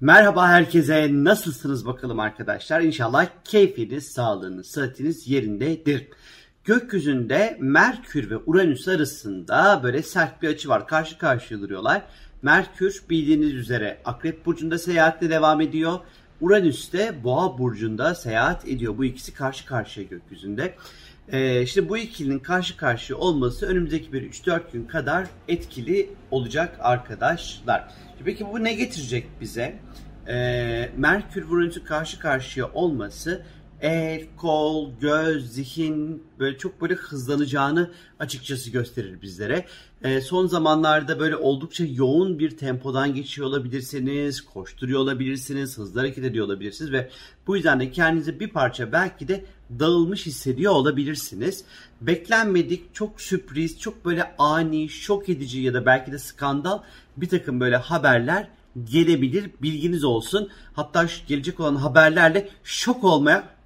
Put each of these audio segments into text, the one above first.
Merhaba herkese. Nasılsınız bakalım arkadaşlar? İnşallah keyfiniz, sağlığınız, sıhhatiniz yerindedir. Gökyüzünde Merkür ve Uranüs arasında böyle sert bir açı var. Karşı karşıya duruyorlar. Merkür bildiğiniz üzere Akrep Burcu'nda seyahatle devam ediyor. Uranüs de Boğa Burcu'nda seyahat ediyor. Bu ikisi karşı karşıya gökyüzünde. Ee, işte bu ikilinin karşı karşıya olması önümüzdeki bir 3-4 gün kadar etkili olacak arkadaşlar. Peki bu ne getirecek bize? Ee, Merkür Uranüs'ün karşı karşıya olması el, kol, göz, zihin böyle çok böyle hızlanacağını açıkçası gösterir bizlere. Ee, son zamanlarda böyle oldukça yoğun bir tempodan geçiyor olabilirsiniz, koşturuyor olabilirsiniz, hızlı hareket ediyor olabilirsiniz ve bu yüzden de kendinizi bir parça belki de dağılmış hissediyor olabilirsiniz. Beklenmedik, çok sürpriz, çok böyle ani, şok edici ya da belki de skandal bir takım böyle haberler gelebilir. Bilginiz olsun. Hatta gelecek olan haberlerle şok olmaya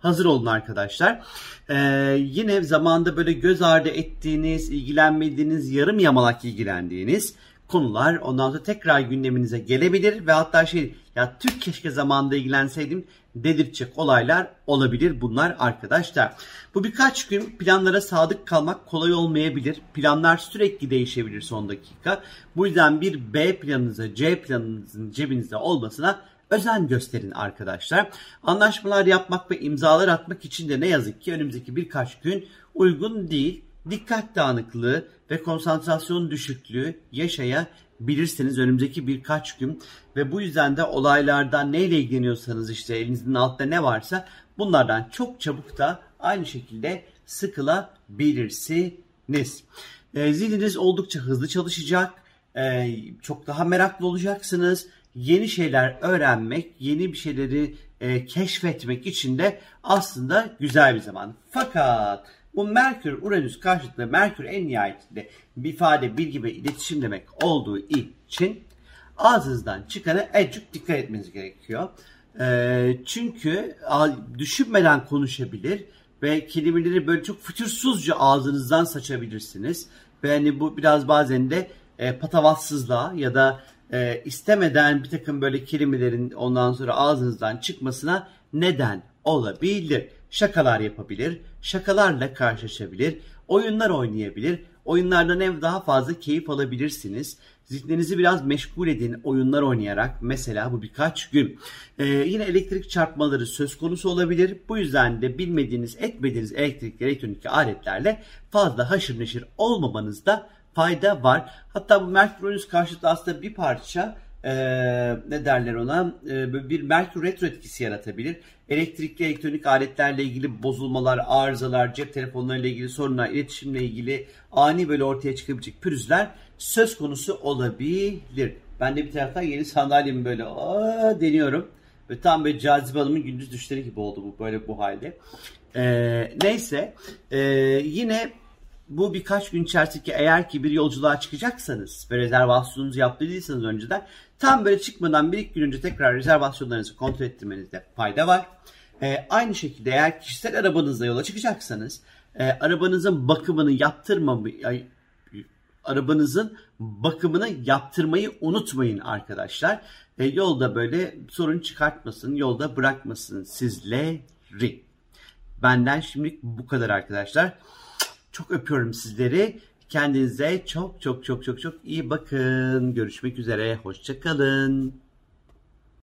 hazır olun arkadaşlar. Ee, yine zamanda böyle göz ardı ettiğiniz, ilgilenmediğiniz, yarım yamalak ilgilendiğiniz konular ondan sonra tekrar gündeminize gelebilir ve hatta şey ya Türk keşke zamanında ilgilenseydim dedirtecek olaylar olabilir bunlar arkadaşlar. Bu birkaç gün planlara sadık kalmak kolay olmayabilir. Planlar sürekli değişebilir son dakika. Bu yüzden bir B planınıza C planınızın cebinizde olmasına özen gösterin arkadaşlar. Anlaşmalar yapmak ve imzalar atmak için de ne yazık ki önümüzdeki birkaç gün uygun değil. Dikkat dağınıklığı ve konsantrasyon düşüklüğü yaşayabilirsiniz önümüzdeki birkaç gün ve bu yüzden de olaylardan neyle ilgileniyorsanız işte elinizin altta ne varsa bunlardan çok çabuk da aynı şekilde sıkılabilirsiniz. E, zihniniz oldukça hızlı çalışacak. E, çok daha meraklı olacaksınız yeni şeyler öğrenmek, yeni bir şeyleri e, keşfetmek için de aslında güzel bir zaman. Fakat bu Merkür Uranüs karşıtlığı Merkür en nihayetinde bir ifade, bilgi ve iletişim demek olduğu için ağzınızdan çıkana azıcık dikkat etmeniz gerekiyor. E, çünkü düşünmeden konuşabilir ve kelimeleri böyle çok fütursuzca ağzınızdan saçabilirsiniz. Ve hani bu biraz bazen de e, patavatsızlığa ya da e, istemeden bir takım böyle kelimelerin ondan sonra ağzınızdan çıkmasına neden olabilir. Şakalar yapabilir, şakalarla karşılaşabilir, oyunlar oynayabilir. Oyunlardan ev daha fazla keyif alabilirsiniz. Zihninizi biraz meşgul edin oyunlar oynayarak mesela bu birkaç gün. Ee, yine elektrik çarpmaları söz konusu olabilir. Bu yüzden de bilmediğiniz etmediğiniz elektrik elektronik aletlerle fazla haşır neşir olmamanızda fayda var. Hatta bu Merkür Uranüs karşıtı aslında bir parça e, ne derler ona e, bir Merkür retro etkisi yaratabilir. Elektrikli elektronik aletlerle ilgili bozulmalar, arızalar, cep telefonlarıyla ilgili sorunlar, iletişimle ilgili ani böyle ortaya çıkabilecek pürüzler söz konusu olabilir. Ben de bir taraftan yeni sandalyemi böyle aa, deniyorum. Ve tam böyle cazibe hanımın gündüz düşleri gibi oldu bu böyle bu halde. Ee, neyse ee, yine bu birkaç gün içerisinde eğer ki bir yolculuğa çıkacaksanız ve rezervasyonunuzu yaptırdıysanız önceden tam böyle çıkmadan bir iki gün önce tekrar rezervasyonlarınızı kontrol ettirmenizde fayda var. Ee, aynı şekilde eğer kişisel arabanızla yola çıkacaksanız e, arabanızın bakımını yaptırmamı arabanızın bakımını yaptırmayı unutmayın arkadaşlar. E, yolda böyle sorun çıkartmasın, yolda bırakmasın sizleri. Benden şimdilik bu kadar arkadaşlar. Çok öpüyorum sizleri. Kendinize çok çok çok çok çok iyi bakın. Görüşmek üzere. Hoşçakalın.